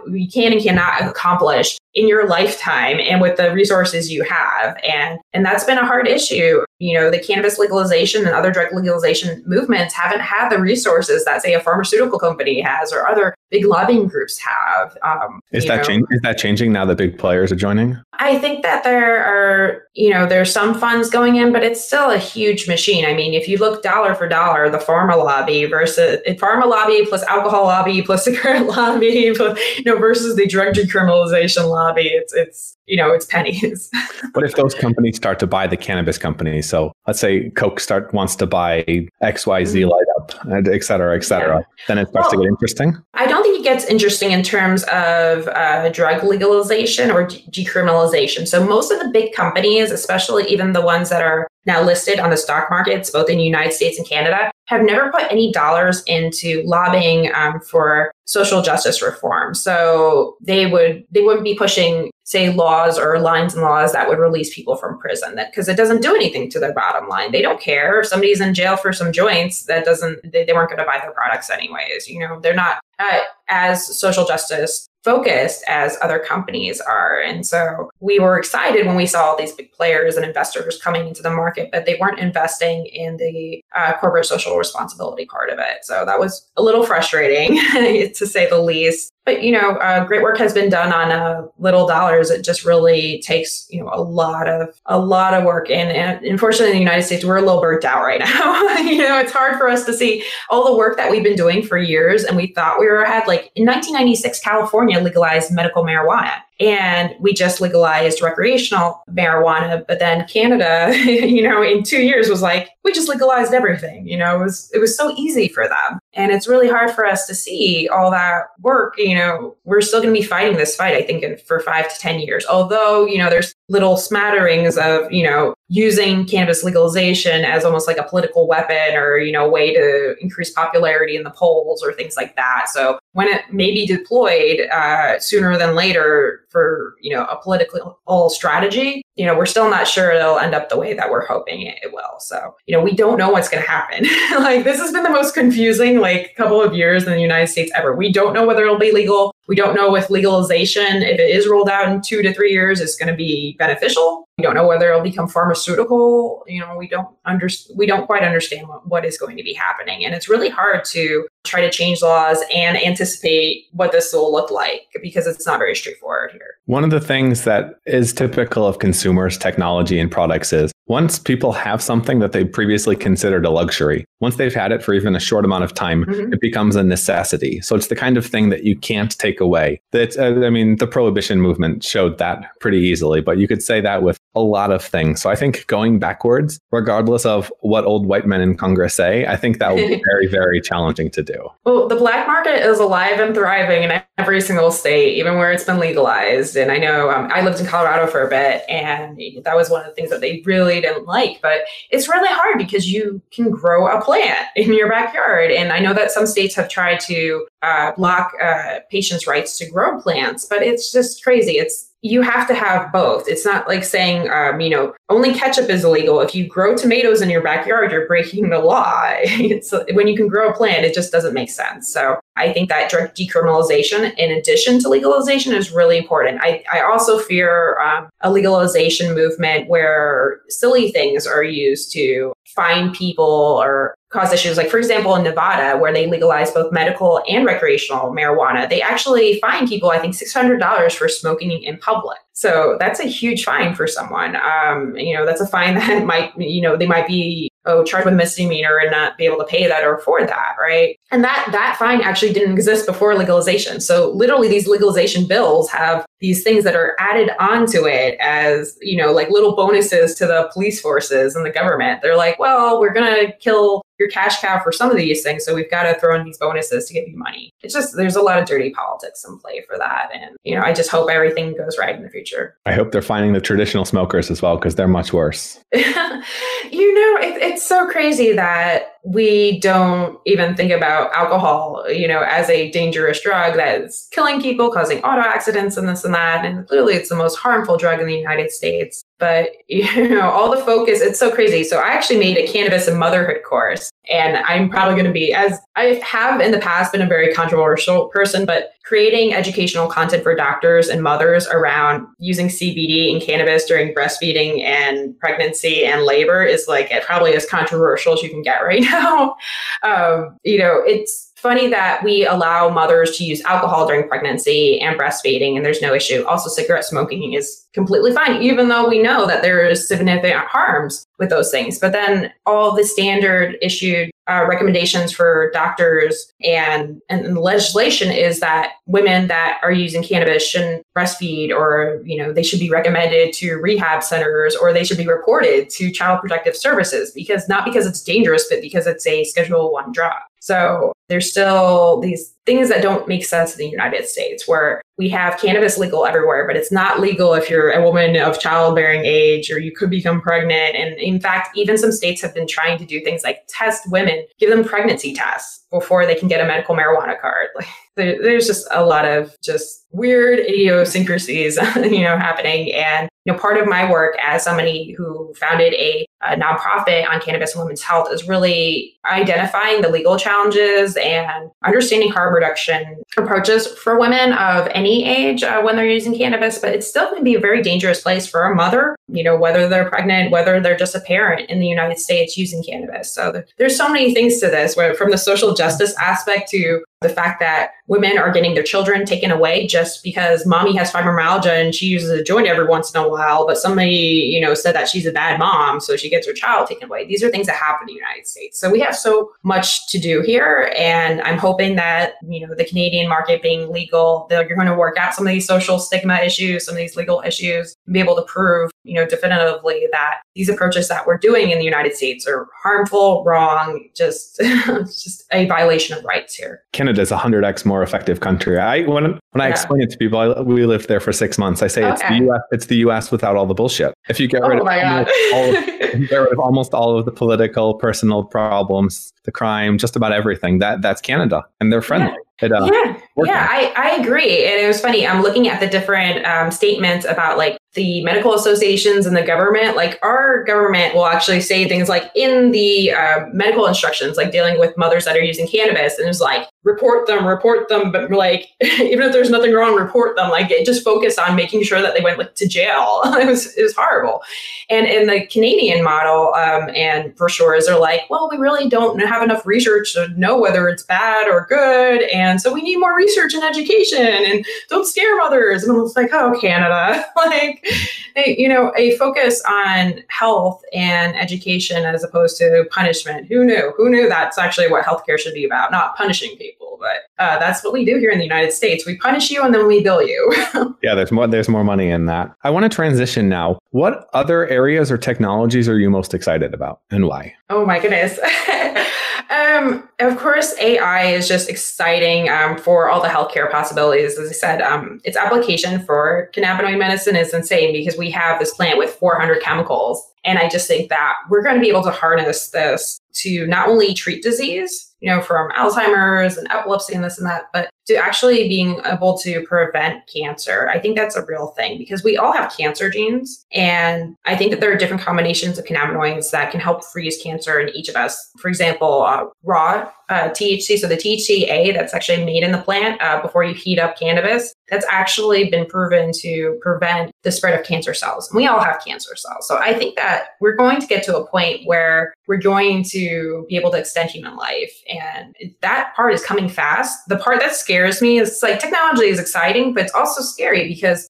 you can and cannot accomplish in your lifetime and with the resources you have. And and that's been a hard issue. You know the cannabis legalization and other drug legalization movements haven't had the resources that say a pharmaceutical company has or other big lobbying groups have um, is that is that changing now that big players are joining? I think that there are you know there's some funds going in but it's still a huge machine. I mean if you look dollar for dollar the pharma lobby versus pharma lobby plus alcohol lobby plus cigarette lobby you know versus the drug decriminalization lobby. It's it's you know it's pennies. What if those companies start to buy the cannabis companies so let's say coke start wants to buy xyz mm-hmm. light up and et cetera et cetera. Yeah. then it starts well, to get interesting? I don't think it gets interesting in terms of uh, drug legalization or de- decriminalization. So most of the big companies especially even the ones that are now listed on the stock markets both in the united states and canada have never put any dollars into lobbying um, for social justice reform. So they would they wouldn't be pushing say laws or lines and laws that would release people from prison that because it doesn't do anything to their bottom line. They don't care if somebody's in jail for some joints that doesn't they, they weren't going to buy their products anyways. You know, they're not uh, as social justice focused as other companies are. And so we were excited when we saw all these big players and investors coming into the market, but they weren't investing in the uh, corporate social responsibility part of it. So that was a little frustrating to say the least. But you know uh, great work has been done on uh, little dollars. It just really takes you know a lot of a lot of work. And, and unfortunately in the united states we're a little burnt out right now. You know it's hard for us to see all the work that we've been doing for years and we thought we were ahead like in 1996 california legalized medical marijuana And we just legalized recreational marijuana, but then Canada, you know, in two years was like, we just legalized everything. You know, it was it was so easy for them. And it's really hard for us to see all that work. You know, we're still going to be fighting this fight, I think, for five to 10 years. Although, you know, there's little smatterings of, you know, using cannabis legalization as almost like a political weapon or, you know, way to increase popularity in the polls or things like that. So when it may be deployed uh, sooner than later for, you know, a political strategy, you know, we're still not sure it'll end up the way that we're hoping it, it will. So, you know, we don't know what's going to happen. like this has been the most confusing like couple of years in the United States ever. We don't know whether it'll be legal. We don't know if legalization, if it is rolled out in two to three years, is going to be beneficial. We don't know whether it'll become pharmaceutical. You know, we don't under, we don't quite understand what, what is going to be happening. And it's really hard to try to change laws and anticipate what this will look like because it's not very straightforward here. One of the things that is typical of consumers, technology, and products is once people have something that they previously considered a luxury, once they've had it for even a short amount of time, mm-hmm. it becomes a necessity. So it's the kind of thing that you can't take away. That uh, I mean, the prohibition movement showed that pretty easily, but you could say that with a lot of things. So I think going backwards, regardless of what old white men in Congress say, I think that will be very, very challenging to do. Well, the black market is alive and thriving in every single state, even where it's been legalized. And I know um, I lived in Colorado for a bit, and that was one of the things that they really didn't like. But it's really hard because you can grow a plant in your backyard. And I know that some states have tried to uh, block uh, patients' rights to grow plants, but it's just crazy. It's you have to have both. It's not like saying, um, you know, only ketchup is illegal. If you grow tomatoes in your backyard, you're breaking the law. it's when you can grow a plant, it just doesn't make sense. So I think that drug decriminalization, in addition to legalization, is really important. I, I also fear um, a legalization movement where silly things are used to fine people or cause issues. Like, for example, in Nevada, where they legalize both medical and recreational marijuana, they actually fine people, I think, $600 for smoking in public. So that's a huge fine for someone. Um, you know, that's a fine that might, you know, they might be oh charged with misdemeanor and not be able to pay that or afford that, right? And that that fine actually didn't exist before legalization. So literally, these legalization bills have these things that are added onto it as you know, like little bonuses to the police forces and the government. They're like, well, we're gonna kill your cash cow for some of these things. So we've got to throw in these bonuses to give you money. It's just there's a lot of dirty politics in play for that. And you know, I just hope everything goes right in the future. I hope they're finding the traditional smokers as well, because they're much worse. you know, it, it's so crazy that we don't even think about alcohol, you know, as a dangerous drug that's killing people, causing auto accidents and this and that. And clearly it's the most harmful drug in the United States. But, you know, all the focus, it's so crazy. So I actually made a cannabis and motherhood course. And I'm probably going to be, as I have in the past been a very controversial person, but creating educational content for doctors and mothers around using CBD and cannabis during breastfeeding and pregnancy and labor is like probably as controversial as you can get right now. Um, you know, it's funny that we allow mothers to use alcohol during pregnancy and breastfeeding, and there's no issue. Also, cigarette smoking is completely fine, even though we know that there is significant harms with those things. But then all the standard issued uh, recommendations for doctors. And, and legislation is that women that are using cannabis shouldn't breastfeed or you know they should be recommended to rehab centers or they should be reported to child protective services because not because it's dangerous but because it's a schedule one drug so there's still these things that don't make sense in the United States where we have cannabis legal everywhere, but it's not legal if you're a woman of childbearing age or you could become pregnant. And in fact, even some states have been trying to do things like test women, give them pregnancy tests before they can get a medical marijuana card. Like there's just a lot of just weird idiosyncrasies, you know, happening. And you know, part of my work as somebody who founded a, a, nonprofit on cannabis and women's health is really identifying the legal challenges and understanding harm reduction approaches for women of any age uh, when they're using cannabis. But it's still going to be a very dangerous place for a mother, you know, whether they're pregnant, whether they're just a parent in the United States using cannabis. So there's so many things to this, where from the social justice aspect to the fact that women are getting their children taken away just because mommy has fibromyalgia and she uses a joint every once in a while, but somebody, you know, said that she's a bad mom, so she gets her child taken away. These are things that happen in the United States. So we have so much to do here. And I'm hoping that, you know, the Canadian market being legal, that you're going to work out some of these social stigma issues, some of these legal issues, and be able to prove, you know, definitively that these approaches that we're doing in the United States are harmful, wrong, just, just a violation of rights here. Canada's a hundred X more effective country. I when when I yeah. explain it to people, I, we lived there for six months. I say okay. it's the U.S. It's the U.S. without all the bullshit. If you get rid, oh of, almost all of, get rid of almost all of the political, personal problems, the crime, just about everything, that that's Canada, and they're friendly. Yeah. It, uh, yeah, yeah, I, I agree. And it was funny. I'm looking at the different um, statements about like the medical associations and the government. Like our government will actually say things like in the uh, medical instructions, like dealing with mothers that are using cannabis, and it's like report them, report them, but like even if there's nothing wrong, report them. Like it just focused on making sure that they went like to jail. it was it was horrible. And in the Canadian model, um, and for sure, is they're like, well, we really don't have enough research to know whether it's bad or good, and so we need more research and education, and don't scare mothers. And I was like, oh, Canada, like you know, a focus on health and education as opposed to punishment. Who knew? Who knew that's actually what healthcare should be about, not punishing people but uh, that's what we do here in the United States. We punish you and then we bill you. yeah, there's more. There's more money in that. I want to transition now. What other areas or technologies are you most excited about, and why? Oh my goodness. Um, of course, AI is just exciting um, for all the healthcare possibilities. As I said, um, its application for cannabinoid medicine is insane because we have this plant with 400 chemicals. And I just think that we're going to be able to harness this to not only treat disease, you know, from Alzheimer's and epilepsy and this and that, but to actually being able to prevent cancer. I think that's a real thing because we all have cancer genes. And I think that there are different combinations of cannabinoids that can help freeze cancer in each of us. For example, uh, raw uh, THC, so the THCA that's actually made in the plant uh, before you heat up cannabis, that's actually been proven to prevent the spread of cancer cells. And we all have cancer cells. So I think that we're going to get to a point where we're going to be able to extend human life. And that part is coming fast. The part that scares me is like technology is exciting, but it's also scary because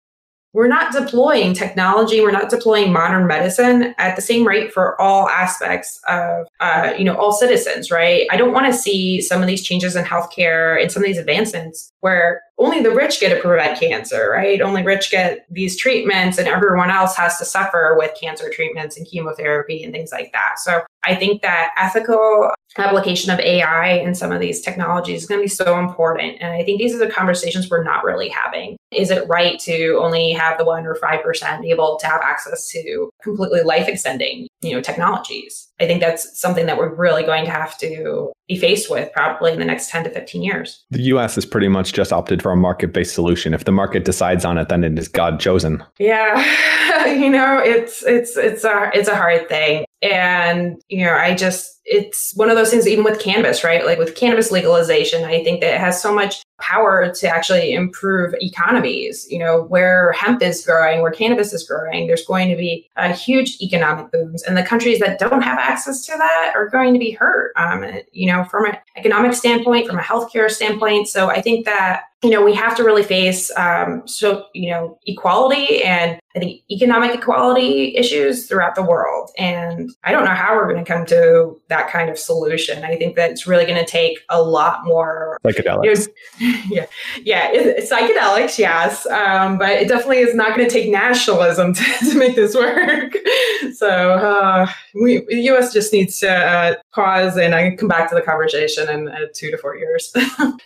we're not deploying technology. We're not deploying modern medicine at the same rate for all aspects of uh, you know all citizens right? I don't want to see some of these changes in healthcare and some of these advancements where only the rich get to prevent cancer right? Only rich get these treatments and everyone else has to suffer with cancer treatments and chemotherapy and things like that. So i think that ethical application of ai and some of these technologies is going to be so important. And i think these are the conversations we're not really having is it right to only have the one or 5% be able to have access to completely life extending, you know, technologies? I think that's something that we're really going to have to be faced with probably in the next 10 to 15 years. The US has pretty much just opted for a market based solution. If the market decides on it, then it is God chosen. Yeah. you know, it's it's it's a it's a hard thing. And, you know, I just it's one of those things even with cannabis, right? Like with cannabis legalization, I think that it has so much power to actually improve economies. You know, where hemp is growing, where cannabis is growing, there's going to be a huge economic booms. And the countries that don't have access to that are going to be hurt, um, you know, from an economic standpoint, from a healthcare standpoint. So I think that you know, we have to really face um, so you know equality and I think economic equality issues throughout the world. And I don't know how we're going to come to that kind of solution. I think that it's really going to take a lot more psychedelics. yeah, yeah, it, psychedelics, yes, um, but it definitely is not going to take nationalism to, to, make this work. so uh, we, the U.S. just needs to uh, pause and I can come back to the conversation in uh, two to four years.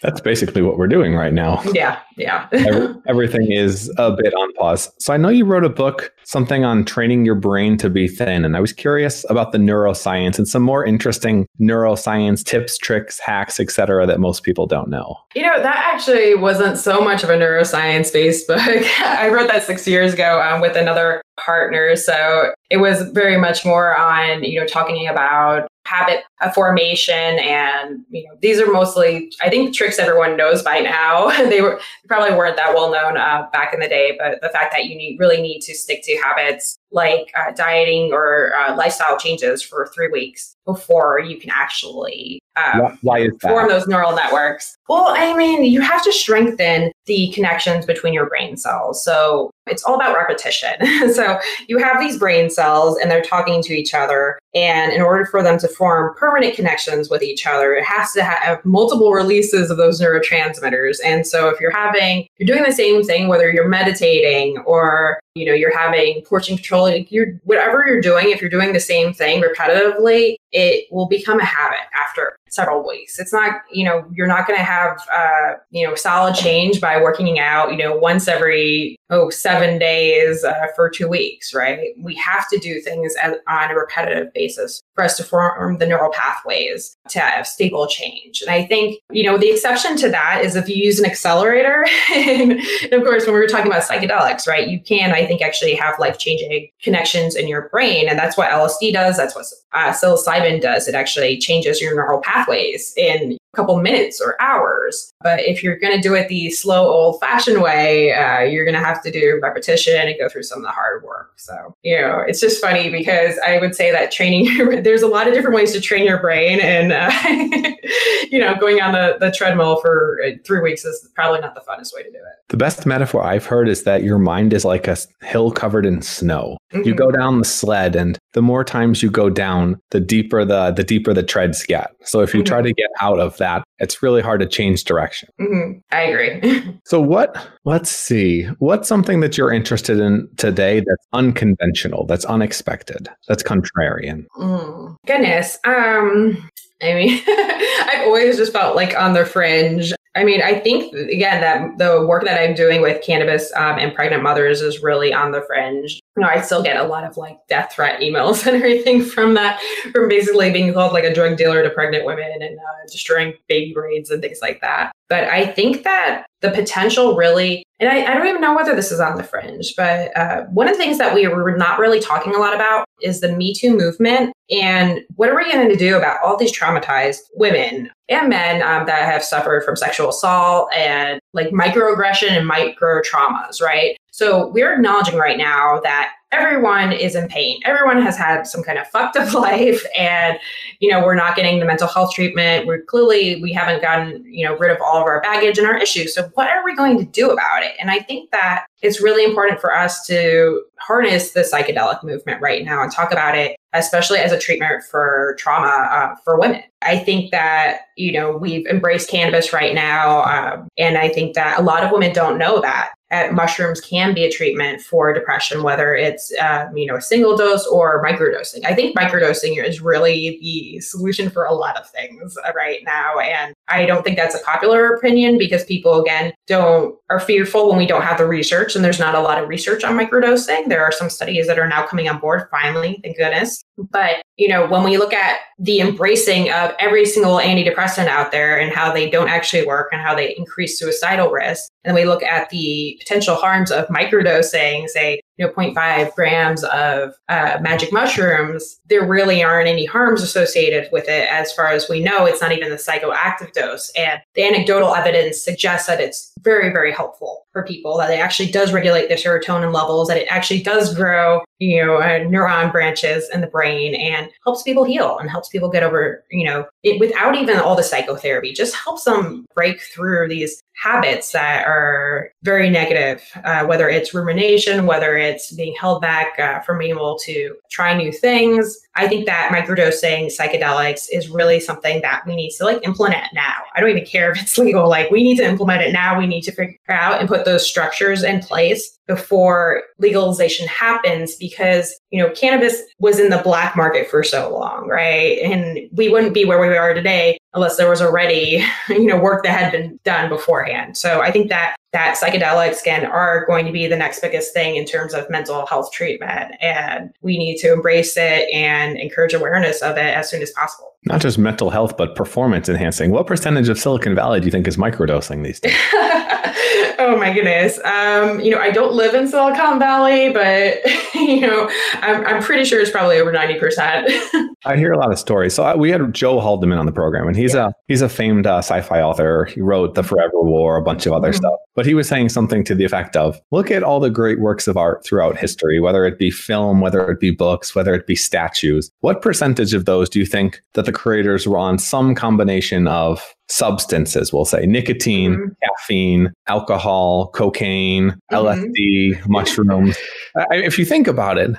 That's basically what we're doing right now now. Yeah, yeah. Every, everything is a bit on pause. So I know you wrote a book, something on training your brain to be thin, and I was curious about the neuroscience and some more interesting neuroscience tips, tricks, hacks, etc. that most people don't know. You know, that actually wasn't so much of a neuroscience based book. I wrote that six years ago um, with another partner. So it was very much more on, you know, talking about habit formation and you know these are mostly i think tricks everyone knows by now they were probably weren't that well known uh, back in the day but the fact that you need, really need to stick to habits like uh, dieting or uh, lifestyle changes for three weeks before you can actually uh, why, why is that? form those neural networks. Well, I mean, you have to strengthen the connections between your brain cells. So it's all about repetition. so you have these brain cells and they're talking to each other. And in order for them to form permanent connections with each other, it has to have multiple releases of those neurotransmitters. And so if you're having, you're doing the same thing, whether you're meditating or you know you're having portion control you're whatever you're doing if you're doing the same thing repetitively it will become a habit after several weeks it's not you know you're not going to have uh, you know solid change by working out you know once every oh seven days uh, for two weeks right we have to do things as, on a repetitive basis for us to form the neural pathways to have stable change and i think you know the exception to that is if you use an accelerator and of course when we were talking about psychedelics right you can i think actually have life changing connections in your brain. And that's what LSD does. That's what uh, psilocybin does. It actually changes your neural pathways in a couple minutes or hours. But if you're going to do it the slow, old fashioned way, uh, you're going to have to do repetition and go through some of the hard work. So, you know, it's just funny because I would say that training, there's a lot of different ways to train your brain. And, uh, you know, going on the, the treadmill for uh, three weeks is probably not the funnest way to do it. The best metaphor I've heard is that your mind is like a hill covered in snow. Mm-hmm. You go down the sled and the more times you go down, the deeper the the deeper the treads get. So if you mm-hmm. try to get out of that, it's really hard to change direction. Mm-hmm. I agree. so what let's see. What's something that you're interested in today that's unconventional, that's unexpected, that's contrarian? Mm. Goodness. Um I mean, I've always just felt like on the fringe. I mean, I think again that the work that I'm doing with cannabis um, and pregnant mothers is really on the fringe. You know, I still get a lot of like death threat emails and everything from that, from basically being called like a drug dealer to pregnant women and uh, destroying baby brains and things like that. But I think that the potential really, and I, I, don't even know whether this is on the fringe, but uh, one of the things that we were not really talking a lot about is the Me Too movement. And what are we going to do about all these traumatized women and men um, that have suffered from sexual assault and like microaggression and micro traumas, right? So we're acknowledging right now that everyone is in pain. Everyone has had some kind of fucked up life and you know, we're not getting the mental health treatment. We're clearly we haven't gotten, you know, rid of all of our baggage and our issues. So what are we going to do about it? And I think that it's really important for us to harness the psychedelic movement right now and talk about it especially as a treatment for trauma uh, for women i think that you know we've embraced cannabis right now um, and i think that a lot of women don't know that uh, mushrooms can be a treatment for depression, whether it's um, you know a single dose or microdosing. I think microdosing is really the solution for a lot of things uh, right now, and I don't think that's a popular opinion because people again don't are fearful when we don't have the research, and there's not a lot of research on microdosing. There are some studies that are now coming on board finally, thank goodness. But you know when we look at the embracing of every single antidepressant out there and how they don't actually work and how they increase suicidal risk, and we look at the potential harms of microdosing, say you know 0.5 grams of uh, magic mushrooms there really aren't any harms associated with it as far as we know. It's not even the psychoactive dose. And the anecdotal evidence suggests that it's very very helpful for people that it actually does regulate their serotonin levels that it actually does grow you know uh, neuron branches in the brain and helps people heal and helps people get over you know it without even all the psychotherapy just helps them break through these habits that are very negative uh, whether it's rumination whether it's being held back uh, from being able to try new things. I think that microdosing psychedelics is really something that we need to like implement now. I don't even care if it's legal. Like we need to implement it now. We need to figure out and put those structures in place before legalization happens because, you know, cannabis was in the black market for so long, right? And we wouldn't be where we are today unless there was already, you know, work that had been done beforehand. So I think that that psychedelics again are going to be the next biggest thing in terms of mental health treatment. And we need to embrace it and encourage awareness of it as soon as possible. Not just mental health but performance enhancing. What percentage of silicon valley do you think is microdosing these days? Oh my goodness. Um, you know i don't live in silicon valley but you know i'm, I'm pretty sure it's probably over 90% I hear a lot of stories. So I, we had Joe Haldeman on the program, and he's yeah. a he's a famed uh, sci-fi author. He wrote The Forever War, a bunch of other mm-hmm. stuff. But he was saying something to the effect of, "Look at all the great works of art throughout history, whether it be film, whether it be books, whether it be statues. What percentage of those do you think that the creators were on some combination of substances, we'll say nicotine, mm-hmm. caffeine, alcohol, cocaine, mm-hmm. LSD, mushrooms. I, if you think about it,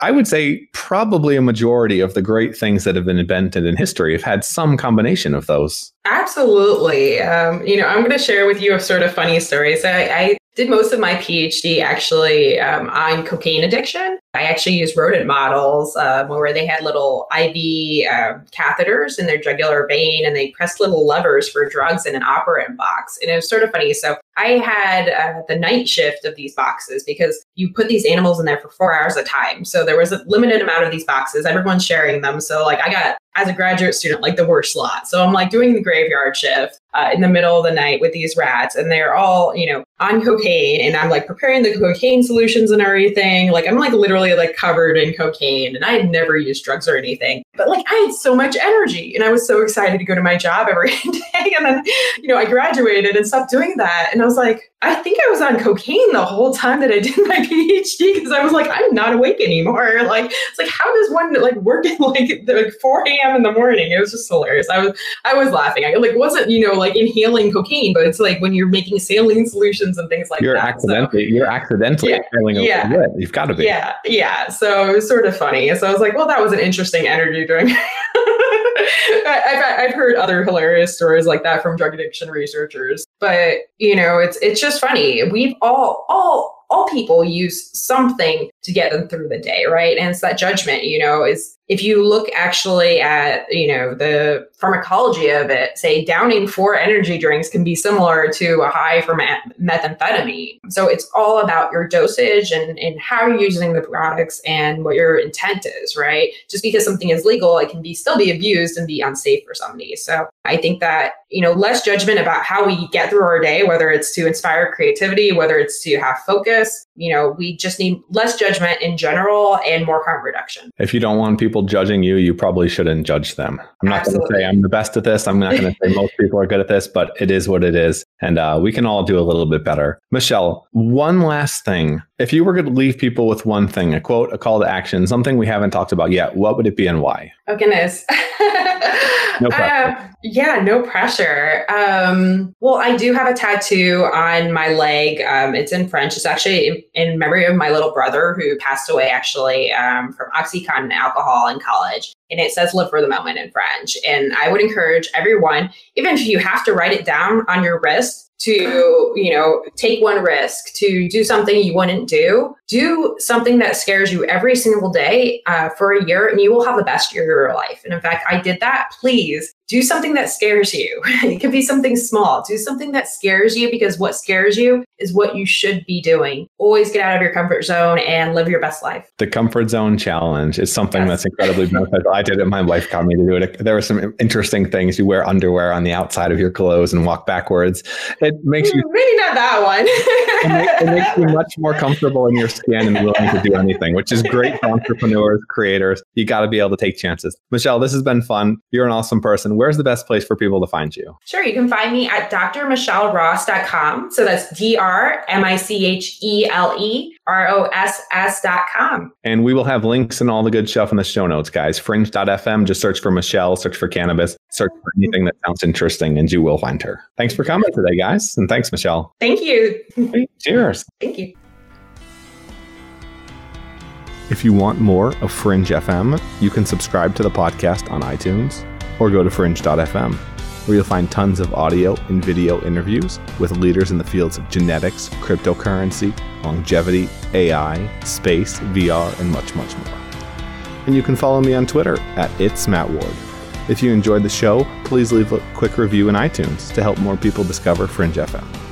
I would say probably a majority of the great things that have been invented in history have had some combination of those. Absolutely. Um, you know, I'm going to share with you a sort of funny story. So I, I did most of my PhD actually um, on cocaine addiction. I actually used rodent models uh, where they had little IV uh, catheters in their jugular vein and they pressed little levers for drugs in an operant box. And it was sort of funny. So I had uh, the night shift of these boxes because you put these animals in there for four hours at a time. So there was a limited amount of these boxes. Everyone's sharing them. So like I got as a graduate student like the worst lot. So I'm like doing the graveyard shift uh, in the middle of the night with these rats, and they're all you know on cocaine, and I'm like preparing the cocaine solutions and everything. Like I'm like literally like covered in cocaine, and I had never used drugs or anything, but like I had so much energy, and I was so excited to go to my job every day. And then you know I graduated and stopped doing that, and I was like, I think I was on cocaine the whole time that I did my PhD because I was like, I'm not awake anymore. Like, it's like, how does one like work at like, like 4 a.m. in the morning? It was just hilarious. I was I was laughing. I like wasn't you know like inhaling cocaine, but it's like when you're making saline solutions and things like you're that. Accidentally, so, you're accidentally yeah, yeah, yeah. You've got to be. Yeah, yeah. So it was sort of funny. So I was like, well, that was an interesting energy during. I've, I've heard other hilarious stories like that from drug addiction researchers, but you know, it's it's just funny. We've all all all people use something to get them through the day, right? And it's that judgment, you know, is if you look actually at you know the pharmacology of it say downing four energy drinks can be similar to a high from methamphetamine. So it's all about your dosage and, and how you're using the products and what your intent is right? Just because something is legal it can be still be abused and be unsafe for somebody. So i think that you know less judgment about how we get through our day whether it's to inspire creativity whether it's to have focus you know we just need less judgment in general and more harm reduction if you don't want people judging you, you probably shouldn't judge them. I'm not going to say I'm the best at this. I'm not going to say most people are good at this, but it is what it is. And uh, we can all do a little bit better. Michele, one last thing. If you were going to leave people with one thing, a quote, a call to action, something we haven't talked about yet, what would it be and why? Oh, goodness. no pressure. Uh, yeah, no pressure. Um, well, I do have a tattoo on my leg. Um, it's in French. It's actually in, in, memory of my little brother who passed away actually um, from Oxycontin alcohol in college. And it says live for the moment in French. And I would encourage everyone, even if you have to write it down on your wrist, to you know take one risk to do something you wouldn't do. Do something that scares you every single day uh, for a year and you will have the best year of your life. And in fact i did that. Please do something that scares you. it can be something small. Do something that scares you because what scares you is what you should be doing. Always get out of your comfort zone and live your best life. The comfort zone challenge is something yes. that's incredibly beneficial. I did it. My wife got me to do it. There were some interesting things. You wear underwear on the outside of your clothes and walk backwards. It makes you maybe not that one. it, makes, it makes you much more comfortable in your skin and willing to do anything, which is great for entrepreneurs, creators. You got to be able to take chances. Michele, this has been fun. You're an awesome person where's the best place for people to find you? Sure. You can find me at drmicheleross.com. So that's D R M I C H E L E R O S S.com. And we will have links and all the good stuff in the show notes, guys. Fringe.fm. Just search for Michele, search for cannabis, search for anything that sounds interesting, and you will find her. Thanks for coming today, guys. And thanks, Michele. Thank you. Cheers. Thank you. If you want more of Fringe FM, you can subscribe to the podcast on iTunes or go to fringe.fm, where you'll find tons of audio and video interviews with leaders in the fields of genetics, cryptocurrency, longevity, AI, space, VR, and much, much more. And you can follow me on Twitter at It's Matt Ward. If you enjoyed the show, please leave a quick review in iTunes to help more people discover Fringe FM.